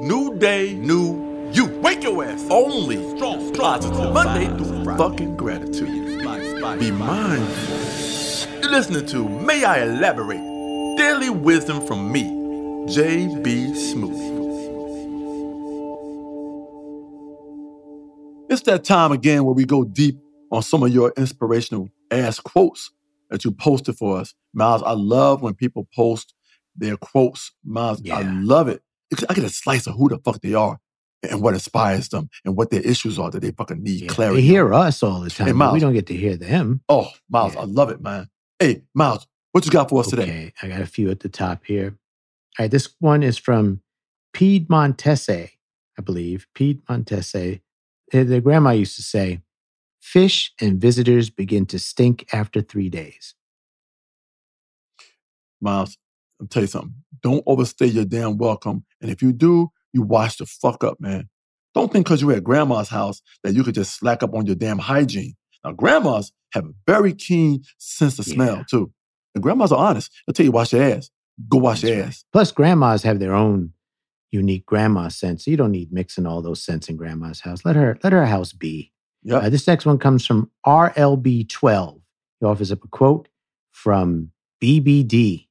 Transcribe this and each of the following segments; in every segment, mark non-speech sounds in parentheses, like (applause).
New day, new you. Wake your ass. Only strong, positive. Monday through. Fucking gratitude. Be mindful. You're listening to May I Elaborate? Daily wisdom from me, J.B. Smoove. It's that time again where we go deep on some of your inspirational ass quotes that you posted for us. Miles, I love when people post their quotes. Miles, Yeah. I love it. I get a slice of who the fuck they are and what inspires them and what their issues are that they fucking need Yeah, clarity. They hear us all the time. Hey, but Miles. we don't get to hear them. Oh, Miles, Yeah. I love it, man. Hey, Miles, what you got for us today? Okay, I got a few at the top here. All right, this one is from Piedmontese, I believe. Piedmontese. Their grandma used to say, fish and visitors begin to stink after three days. Miles, I'll tell you something. Don't overstay your damn welcome. And if you do, you wash the fuck up, man. Don't think because you're at grandma's house that you could just slack up on your damn hygiene. Now, grandmas have a very keen sense of smell, Yeah. too. And grandmas are honest. They'll tell you, wash your ass. Go wash That's your right. ass. Plus, grandmas have their own unique grandma scent. So you don't need mixing all those scents in grandma's house. Let her let her house be. Yeah. Uh, this next one comes from RLB12. He offers up a quote from BBD.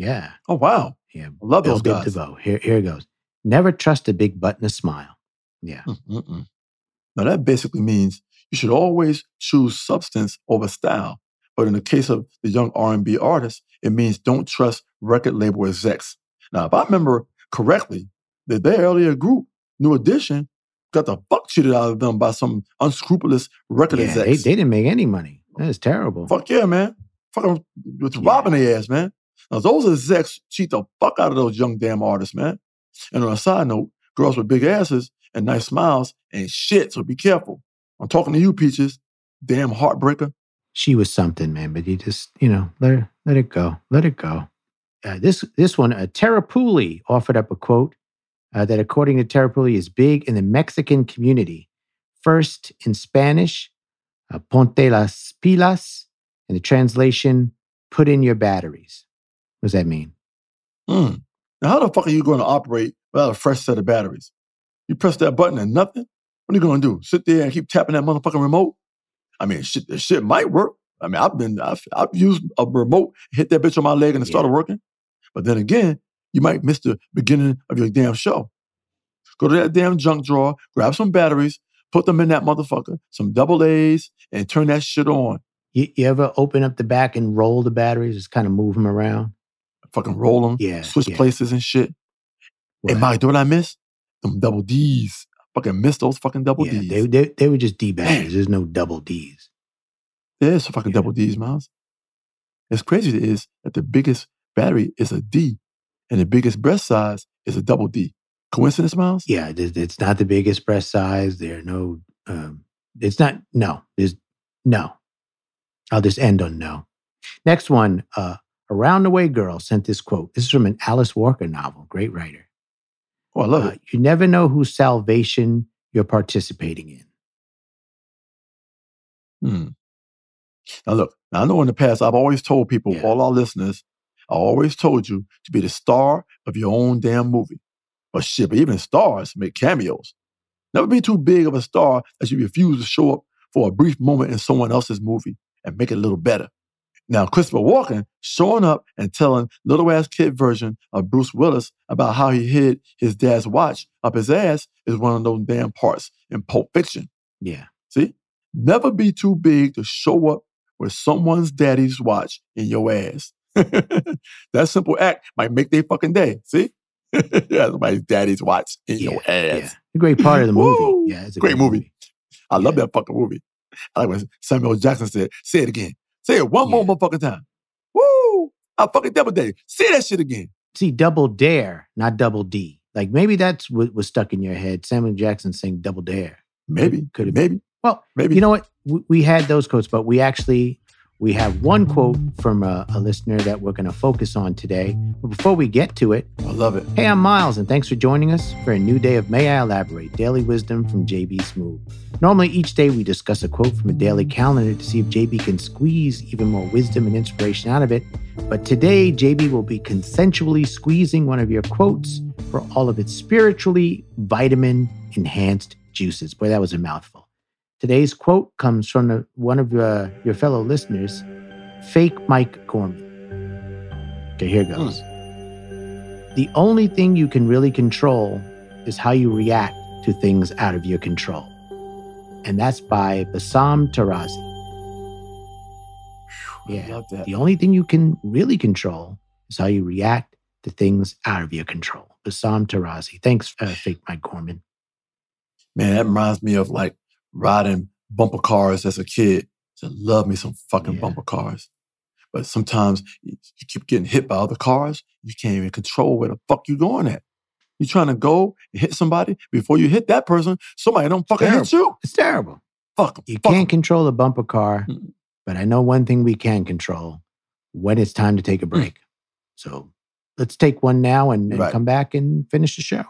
Yeah, oh, wow. yeah. I love Bill those guys. DeVoe. Here, here it goes. Never trust a big butt and a smile. Yeah. Mm-mm-mm. Now, that basically means you should always choose substance over style. But in the case of the young R&B artist, it means don't trust record label execs. Now, if I remember correctly, that their earlier group, New Edition, got the fuck cheated out of them by some unscrupulous record Yeah, they, execs. they didn't make any money. That is terrible. Fuck yeah, man. Fucking with Yeah. robbing their ass, man. Now, those execs cheat the fuck out of those young damn artists, man. And on a side note, girls with big asses and nice smiles ain't shit, so be careful. I'm talking to you, Peaches. Damn heartbreaker. She was something, man, but you just, you know, let her, let it go. Let it go. Uh, this this one, uh, Terrapuli offered up a quote uh, that, according to Terrapuli, is big in the Mexican community. First in Spanish, uh, ponte las pilas, and the translation, put in your batteries. What does that mean? Hmm. Now, how the fuck are you going to operate without a fresh set of batteries? You press that button and nothing? What are you going to do? Sit there and keep tapping that motherfucking remote? I mean, shit, the shit might work. I mean, I've been, I've, I've used a remote, hit that bitch on my leg and it Yeah. started working. But then again, you might miss the beginning of your damn show. Go to that damn junk drawer, grab some batteries, put them in that motherfucker, some double A's, and turn that shit on. You, you ever open up the back and roll the batteries, just kind of move them around? Fucking roll them, Yeah, switch yeah. places and shit. Well, And Mike, do what I miss? Them double D's. I fucking miss those fucking double yeah, D's. they, they, they were just D batteries. There's no double Ds. There's fucking Yeah. double D's, Miles. As crazy as it is that the biggest battery is a D and the biggest breast size is a double D. Coincidence, Miles? Yeah, it's not the biggest breast size. There are no, um, it's not, no, there's no. I'll just end on no. Next one, uh, Around the Way Girl sent this quote. This is from an Alice Walker novel, great writer. Oh, I love Uh, it. you never know whose salvation you're participating in. Hmm. Now, look, now I know in the past I've always told people, Yeah. all our listeners, I always told you to be the star of your own damn movie. But shit, but even stars make cameos. Never be too big of a star that you refuse to show up for a brief moment in someone else's movie and make it a little better. Now, Christopher Walken showing up and telling little ass kid version of Bruce Willis about how he hid his dad's watch up his ass is one of those damn parts in Pulp Fiction. Yeah. See? Never be too big to show up with someone's daddy's watch in your ass. (laughs) that simple act might make their fucking day. See? (laughs) yeah, somebody's daddy's watch in Yeah, your Yeah. ass. A great part of the (laughs) movie. Woo! Yeah, it's a Great good movie. I love that fucking movie. I like when Samuel Jackson said, say it again. Say it one more Yeah. motherfucking time. Woo! I fucking double dare. Say that shit again. See, double dare, not double D. Like maybe that's what was stuck in your head. Samuel Jackson saying double dare. Maybe. Could have maybe. Well, Maybe. you know what? We, we had those quotes, but we actually We have one quote from a, a listener that we're going to focus on today. But before we get to it, I love it. hey, I'm Miles, and thanks for joining us for a new day of May I Elaborate Daily Wisdom from JB Smoove. Normally, each day we discuss a quote from a daily calendar to see if JB can squeeze even more wisdom and inspiration out of it. But today, JB will be consensually squeezing one of your quotes for all of its spiritually vitamin enhanced juices. Boy, that was a mouthful. Today's quote comes from the, one of uh, your fellow listeners, Fake Mike Gorman. Okay, here goes. The only thing you can really control is how you react to things out of your control. And that's by Bassam Tarazi. Yeah. The only thing you can really control is how you react to things out of your control. Bassam Tarazi. Thanks, uh, Fake Mike Gorman. Man, that reminds me of like riding bumper cars as a kid. I love me some fucking Yeah. bumper cars. But sometimes you keep getting hit by other cars. You can't even control where the fuck you're going at. You're trying to go and hit somebody. Before you hit that person, somebody don't fucking hit you. It's terrible. Fuck 'em. You Fuck 'em. can't control a bumper car, Mm. but I know one thing we can control when it's time to take a break. So let's take one now and, and Right. come back and finish the show.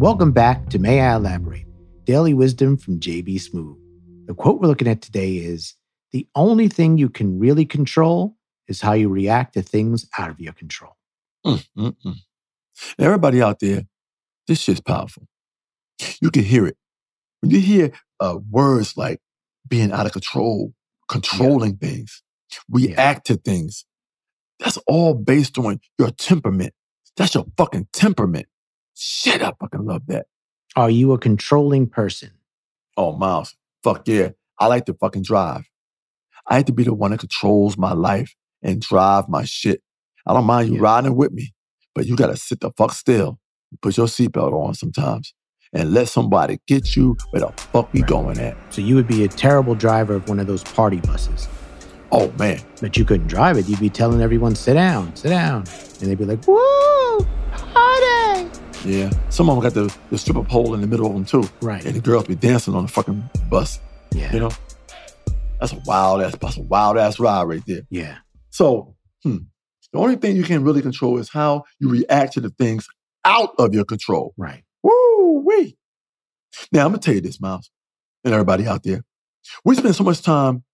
Welcome back to May I Elaborate Daily Wisdom from JB Smoove. The quote we're looking at today is The only thing you can really control is how you react to things out of your control. Mm, mm, mm. Everybody out there, this shit's powerful. You can hear it. When you hear uh, words like being out of control, controlling things, react to things, that's all based on your temperament. That's your fucking temperament. Shit, I fucking love that. Are you a controlling person? Oh, Miles, fuck yeah. I like to fucking drive. I like to be the one that controls my life and drive my shit. I don't mind you Yeah. riding with me, but you gotta sit the fuck still, put your seatbelt on sometimes, and let somebody get you where the fuck we Right. going at. So you would be a terrible driver of one of those party buses, Oh man, but you couldn't drive it. You'd be telling everyone, sit down, sit down. And they'd be like, woo, party. Yeah. Some of them got the, the stripper pole in the middle of them too, Right. and the girls be dancing on the fucking bus. Yeah. You know, that's a wild ass, that's a wild ass ride right there. Yeah. So, hmm, the only thing you can really control is how you react to the things out of your control. Right. Woo wee. Now, I'm gonna tell you this, Miles, and everybody out there. We spend so much time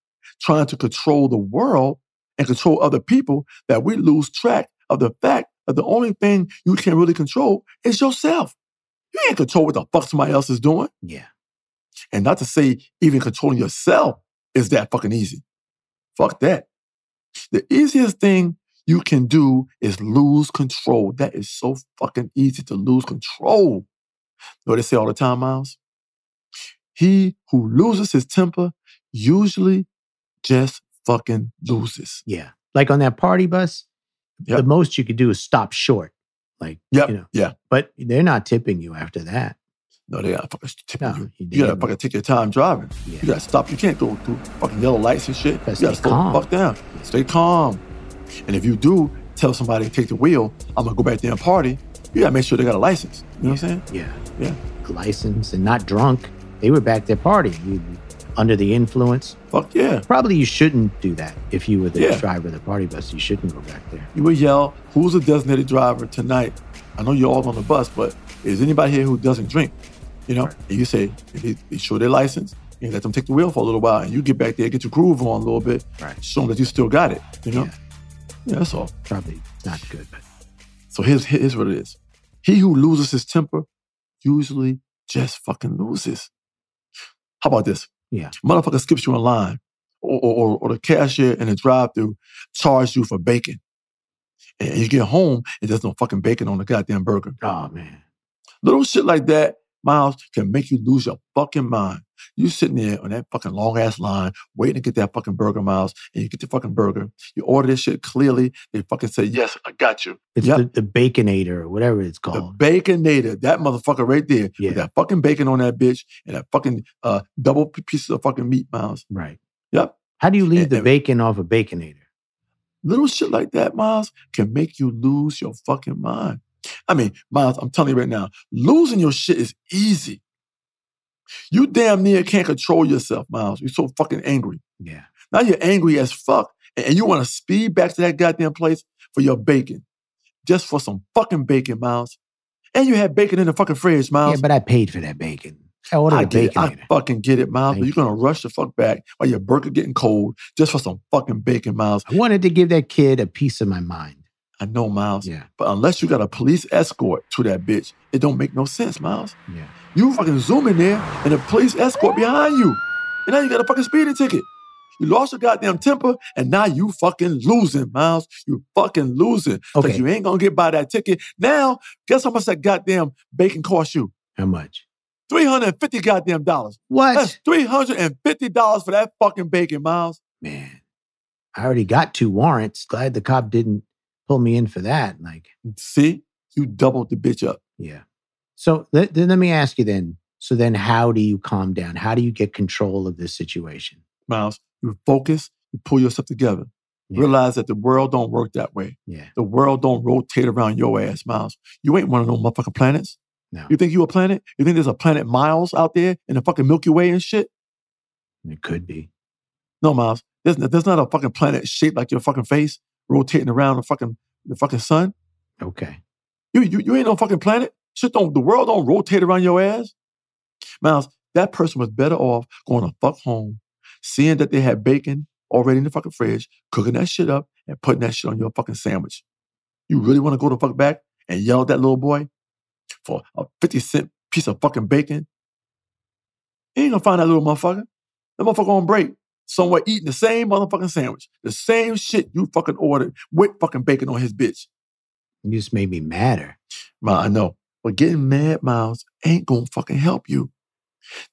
trying to control the world and control other people that we lose track of the fact the only thing you can really control is yourself. You can't control what the fuck somebody else is doing. Yeah. And not to say even controlling yourself is that fucking easy. Fuck that. The easiest thing you can do is lose control. That is so fucking easy to lose control. You know what they say all the time, Miles? He who loses his temper usually just fucking loses. Yeah. Like on that party bus, Yep. the most you could do is stop short. Like, Yep. you know, Yeah. but they're not tipping you after that. No, they gotta fucking tipping No, you. you You gotta fucking take your time driving. Yeah. You gotta stop. You can't go through fucking yellow lights and shit. You gotta stay slow calm. the fuck down. Stay calm. And if you do tell somebody to take the wheel, I'm gonna go back there and party. You gotta make sure they got a license. You know what I'm saying? Yeah. Yeah. License and not drunk. They were back there partying. Under the influence. Fuck yeah. Probably you shouldn't do that. If you were the Yeah. driver of the party bus, you shouldn't go back there. You would yell, "Who's the designated driver tonight?" I know you're all on the bus, but is anybody here who doesn't drink? You know, Right. and you say, if they, they show their license, and let them take the wheel for a little while, and you get back there, get your groove on a little bit, Right. show them that you still got it. You know, Yeah. yeah, that's all. Probably not good, but So here's here's what it is. He who loses his temper usually just fucking loses. How about this? Yeah. Motherfucker skips you in line, or, or, or, the cashier in the drive-through charge you for bacon. And you get home and there's no fucking bacon on the goddamn burger. oh man. Little shit like that, Miles, can make you lose your fucking mind. You sitting there on that fucking long ass line, waiting to get that fucking burger, Miles, and you get the fucking burger. You order this shit clearly. They fucking say, Yes, I got you. It's Yep. the, the baconator or whatever it's called. The baconator, that motherfucker right there, Yeah. with that fucking bacon on that bitch and that fucking uh, double pieces of fucking meat, Miles. right. Yep. How do you leave And- the and- bacon off a baconator? Little shit like that, Miles, can make you lose your fucking mind. I mean, Miles, I'm telling you right now, losing your shit is easy. You damn near can't control yourself, Miles. You're so fucking angry. Yeah. Now you're angry as fuck, and you want to speed back to that goddamn place for your bacon, just for some fucking bacon, Miles. And you had bacon in the fucking fridge, Miles. Yeah, but I paid for that bacon. I ordered I a get it. bacon. I fucking get it, Miles. Thank but you're gonna rush the fuck back while your burger getting cold just for some fucking bacon, Miles. I wanted to give that kid a piece of my mind. I know, Miles. Yeah. But unless you got a police escort to that bitch, it don't make no sense, Miles. Yeah. You fucking zoom in there and the police escort behind you. And now you got a fucking speeding ticket. You lost your goddamn temper and now you fucking losing, Miles. You fucking losing. Because Okay. you ain't gonna get by that ticket. Now, guess how much that goddamn bacon cost you? How much? 350 goddamn dollars. What? That's $350 for that fucking bacon, Miles. Man, I already got two warrants. Glad the cop didn't pull me in for that. Like, See? You doubled the bitch up. yeah. So let, then let me ask you then. So then, how do you calm down? How do you get control of this situation? Miles. You focus, you pull yourself together. Yeah. Realize that the world don't work that way. Yeah. The world don't rotate around your ass, Miles. You ain't one of those motherfucking planets. No. You think you a planet? You think there's a planet Miles out there in the fucking Milky Way and shit? It could be. No, Miles. There's, there's not a fucking planet shaped like your fucking face rotating around the fucking the fucking sun. Okay. You you, you ain't no fucking planet. Shit don't the world don't rotate around your ass. Miles, that person was better off going to fuck home, seeing that they had bacon already in the fucking fridge, cooking that shit up and putting that shit on your fucking sandwich. You really want to go the fuck back and yell at that little boy for a 50 cent piece of fucking bacon? You ain't gonna find that little motherfucker. That motherfucker on break somewhere eating the same motherfucking sandwich, the same shit you fucking ordered with fucking bacon on his bitch. You just made me madder. Ma, I know. But getting mad, Miles, ain't gonna fucking help you.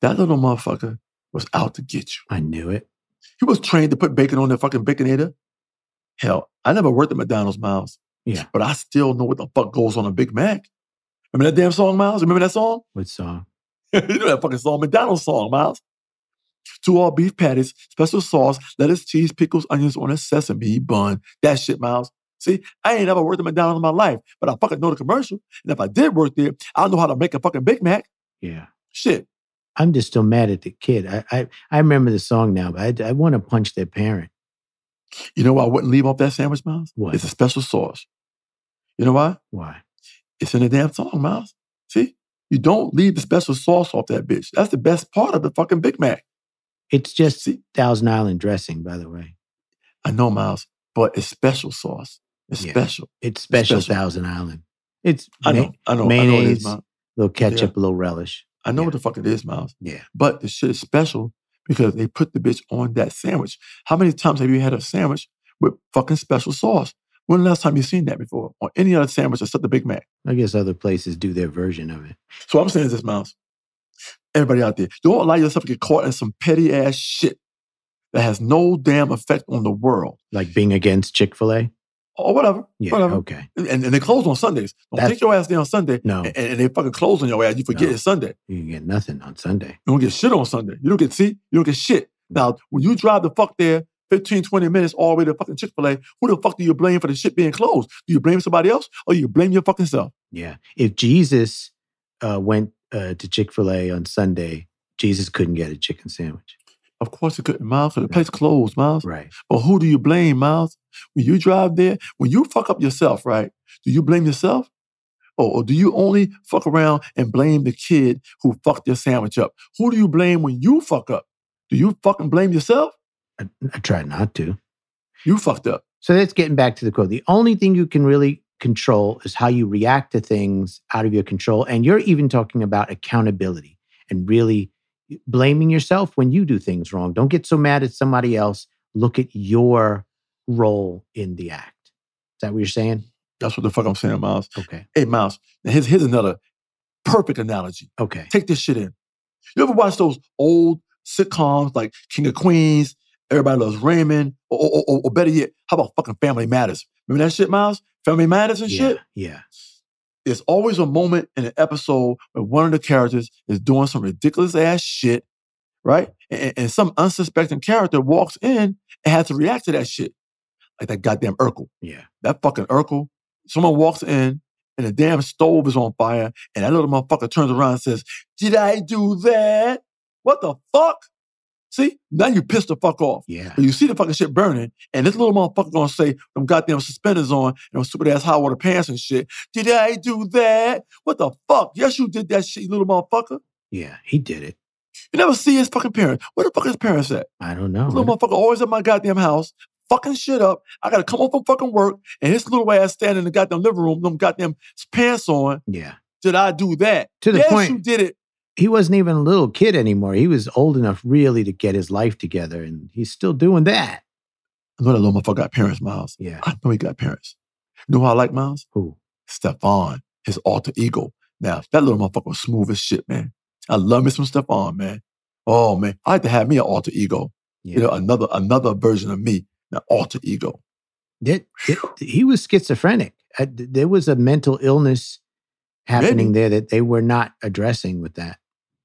That little motherfucker was out to get you. I knew it. He was trained to put bacon on the fucking baconator. Hell, I never worked at McDonald's, Miles. Yeah. But I still know what the fuck goes on a Big Mac. Remember that damn song, Miles? Remember that song? What song? (laughs) you know that fucking song, McDonald's song, Miles. Two all beef patties, special sauce, lettuce, cheese, pickles, onions on a sesame bun. That shit, Miles. See, I ain't never worked at McDonald's in my life, but I fucking know the commercial. And if I did work there, I know how to make a fucking Big Mac. Yeah. Shit. I'm just still mad at the kid. I I, I remember the song now, but I, I want to punch their parent. You know why I wouldn't leave off that sandwich, Miles? What? It's a special sauce. You know why? Why? It's in the damn song, Miles. See? You don't leave the special sauce off that bitch. That's the best part of the fucking Big Mac. It's just? Thousand Island dressing, by the way. I know, mm. Miles, but it's special sauce. It's Yeah. special. It's special, special. Thousand Island. It's I ma- know. I know. I know it mayonnaise, is, Miles. little ketchup, a little relish. I know Yeah. what the fuck it is, Miles. Yeah. But the shit is special because they put the bitch on that sandwich. How many times have you had a sandwich with fucking special sauce? When the last time you seen that before? On any other sandwich except the Big Mac? I guess other places do their version of it. So I'm saying is this, Miles. Everybody out there, don't allow yourself to get caught in some petty ass shit that has no damn effect on the world Like being against Chick fil A? or whatever. Yeah. Whatever. Okay. And, and they close on Sundays. Don't That's- take your ass there on Sunday No, and, and they fucking close on your ass. You forget No. it's Sunday. you can get nothing on Sunday. You don't get shit on Sunday. You don't get, see, you don't get shit. Now, when you drive the fuck there 15, 20 minutes all the way to fucking Chick fil A, who the fuck do you blame for the shit being closed? Do you blame somebody else or you blame your fucking self? Yeah. If Jesus uh, went uh, to Chick fil A on Sunday, Jesus couldn't get a chicken sandwich. Of course it couldn't, Miles, because the place closed, Miles. Right. But who do you blame, Miles? When you drive there, when you fuck up yourself, right? Do you blame yourself? Or, or do you only fuck around and blame the kid who fucked your sandwich up? Who do you blame when you fuck up? Do you fucking blame yourself? I, I try not to. You fucked up. So that's getting back to the quote. The only thing you can really control is how you react to things out of your control. And you're even talking about accountability and really blaming yourself when you do things wrong. Don't get so mad at somebody else. Look at your role in the act. Is that what you're saying? That's what the fuck I'm saying, Miles. Okay. Hey, Miles, here's, here's another perfect analogy. Okay. Take this shit in. You ever watch those old sitcoms like King of Queens, Everybody Loves Raymond, or, or, or, or better yet, how about fucking Family Matters? Remember that shit, Miles? Family Matters and Yeah. shit? Yeah. There's always a moment in an episode where one of the characters is doing some ridiculous ass shit, right? And, and some unsuspecting character walks in and has to react to that shit. Like that goddamn Urkel. Yeah. That fucking Urkel. Someone walks in and the damn stove is on fire, and that little motherfucker turns around and says, Did I do that? What the fuck? See, now you pissed the fuck off. Yeah. But you see the fucking shit burning, and this little motherfucker gonna say, them goddamn suspenders on and them stupid ass hot water pants and shit. Did I do that? What the fuck? Yes, you did that shit, you little motherfucker. Yeah. He did it. You never see his fucking parents. Where the fuck his parents at? I don't know. This little motherfucker always at my goddamn house, fucking shit up. I gotta come home from fucking work, and his little ass standing in the goddamn living room, them goddamn pants on. Yeah. Did I do that? To the yes, point- you did it. He wasn't even a little kid anymore. He was old enough really to get his life together, and he's still doing that. I know that little motherfucker got parents, Miles. Yeah. I know he got parents. You know who I like, Miles? Who? Stefan, his alter ego. Now, that little motherfucker was smooth as shit, man. I love me some Stefan, man. Oh man, I like to have me an alter ego. Yeah. You know, another another version of me, an alter ego. That- that- he was schizophrenic. Uh, th- There was a mental illness happening there that they were not addressing with that.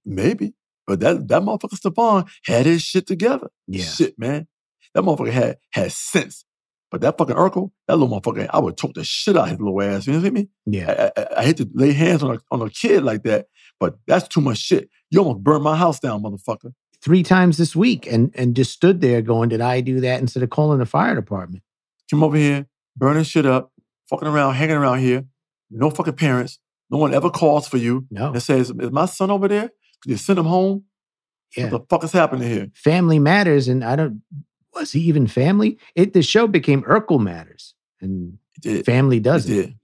Maybe. But that that motherfucker Stefan had his shit together. Yeah. Shit, man. That motherfucker had had sense. But that fucking Urkel, that little motherfucker, I would choke the shit out of his little ass. You know what I mean? Yeah. I, I, I hate to lay hands on a, on a kid like that, but that's too much shit. You almost burned my house down, motherfucker. Three times this week and and just stood there going, Did I do that instead of calling the fire department? Come over here, burning shit up, fucking around, hanging around here. No fucking parents. No one ever calls for you No. and says, Is my son over there? You send him home? Yeah. What the fuck is happening here? Family matters. And I don't was he even family? It the show became Urkel Matters. And It family does it. did.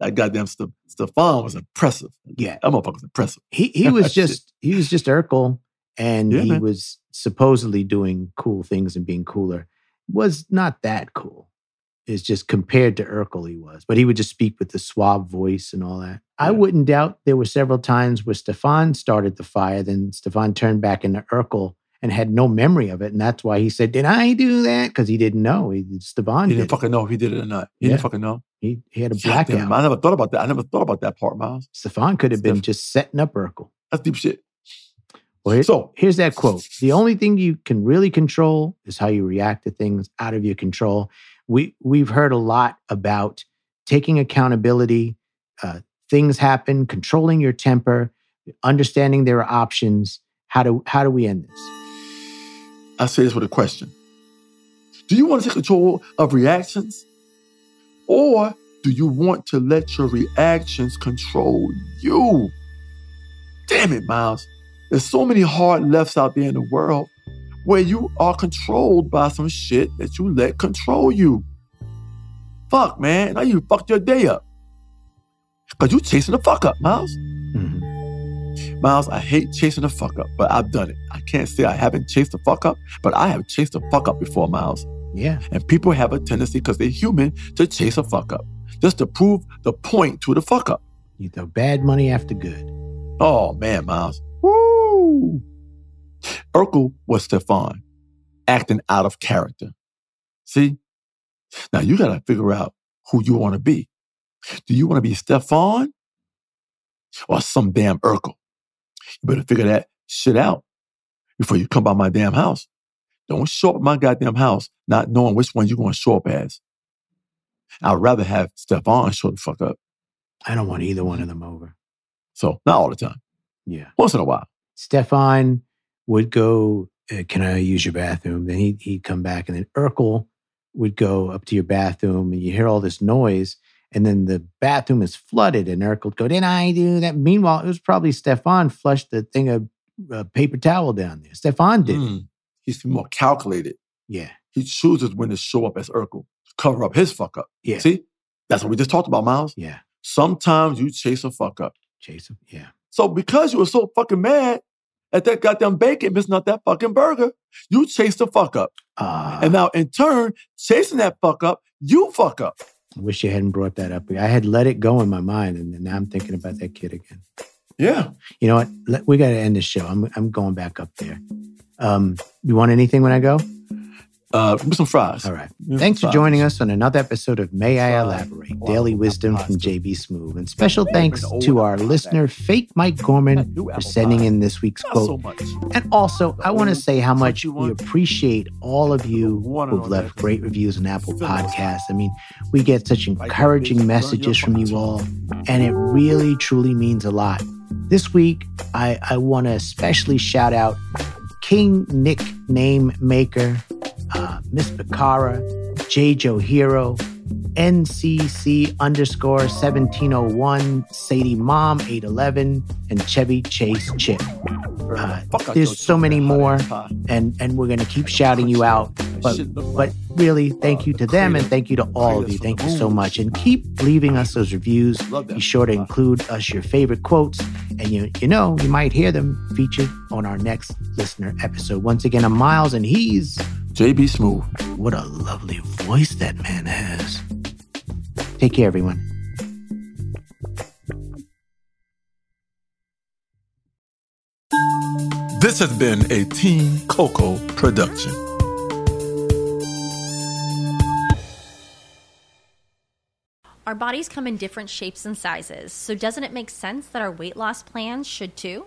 That goddamn Ste- Stefan was impressive. Yeah. That motherfucker was impressive. He he (laughs) was just he was just Urkel and Yeah, he man. was supposedly doing cool things and being cooler. Was not that cool. It's just compared to Urkel he was. But he would just speak with the suave voice and all that. I wouldn't doubt there were several times where Stefan started the fire, then Stefan turned back into Urkel and had no memory of it. And that's why he said, Did I do that? Because he didn't know. He Stefan He did. didn't it. fucking know if he did it or not. He Yeah. didn't fucking know. He, he had a God damn. I never thought about that. I never thought about that part, Miles. Stefan could have been just setting up Urkel. That's deep shit. Well, here- So, Here's that quote. The only thing you can really control is how you react to things out of your control. We we've heard a lot about taking accountability. Uh, things happen, controlling your temper, understanding there are options. How do how do we end this? I say this with a question. Do you want to take control of reactions? Or do you want to let your reactions control you? Damn it, Miles. There's so many hard lefts out there in the world where you are controlled by some shit that you let control you. Fuck, man. Now you fucked your day up. Because you chasing the fuck up, Miles. Mhm. Miles, I hate chasing the fuck up, but I've done it. I can't say I haven't chased the fuck up, but I have chased the fuck up before, Miles. Yeah, And people have a tendency, because they're human, to chase a fuck up, just to prove the point to the fuck up. you throw bad money after good. Oh man, Miles. Woo! Urkel was Stefan, acting out of character. See? Now you gotta figure out who you wanna be. Do you wanna be Stefan or some damn Urkel? You better figure that shit out before you come by my damn house. Don't show up my goddamn house not knowing which one you're gonna show up as. I'd rather have Stefan show the fuck up. I don't want either one of them over. So not all the time. Yeah. Once in a while. Stefan would go, uh, Can I use your bathroom? Then he'd, he'd come back, and then Urkel would go up to your bathroom, and you hear all this noise, and then the bathroom is flooded, and Urkel would go, Did I do that? Meanwhile, it was probably Stefan flushed the thing of a paper towel down there. Stefan did. Mm. He's more calculated. Yeah. He chooses when to show up as Urkel to cover up his fuck up. Yeah. See? That's what we just talked about, Miles. Yeah. Sometimes you chase a fuck up. Chase him. Yeah. So because you were so fucking mad at that goddamn bacon missing out that fucking burger, you chased the fuck up. Uh, And now in turn, chasing that fuck up, you fuck up. I wish you hadn't brought that up. I had let it go in my mind, and now I'm thinking about that kid again. Yeah. You know what? Let, we got to end the show. I'm I'm going back up there. Um, you want anything when I go? Uh, some fries. All right. Yeah, Thanks for fries. joining us on another episode of May I Elaborate Daily Wisdom from JB Smoove. And special thanks to our listener, Fake Mike Gorman, for sending in this week's quote. much. And also, I want to say how much we appreciate all of you who've left great reviews on Apple Podcasts. I mean, we get such encouraging messages from you all, and it really, truly means a lot. This week, I, I want to especially shout out King Nickname Maker, uh, Miss Picara, J. Joe Hero, NCC underscore 1701, Sadie Mom 811, and Chevy Chase Chip. Uh, there's so many more, and and we're gonna keep shouting you out. But but really, thank you to them, and thank you to all of you. Thank you so much, and keep leaving us those reviews. Be sure to include us your favorite quotes, and you you know you might hear them featured on our next listener episode. Once again, I'm Miles, and he's JB Smoove. what a lovely voice that man has. Take care, everyone. This has been a Team Coco production. Our bodies come in different shapes and sizes, so doesn't it make sense that our weight loss plans should too?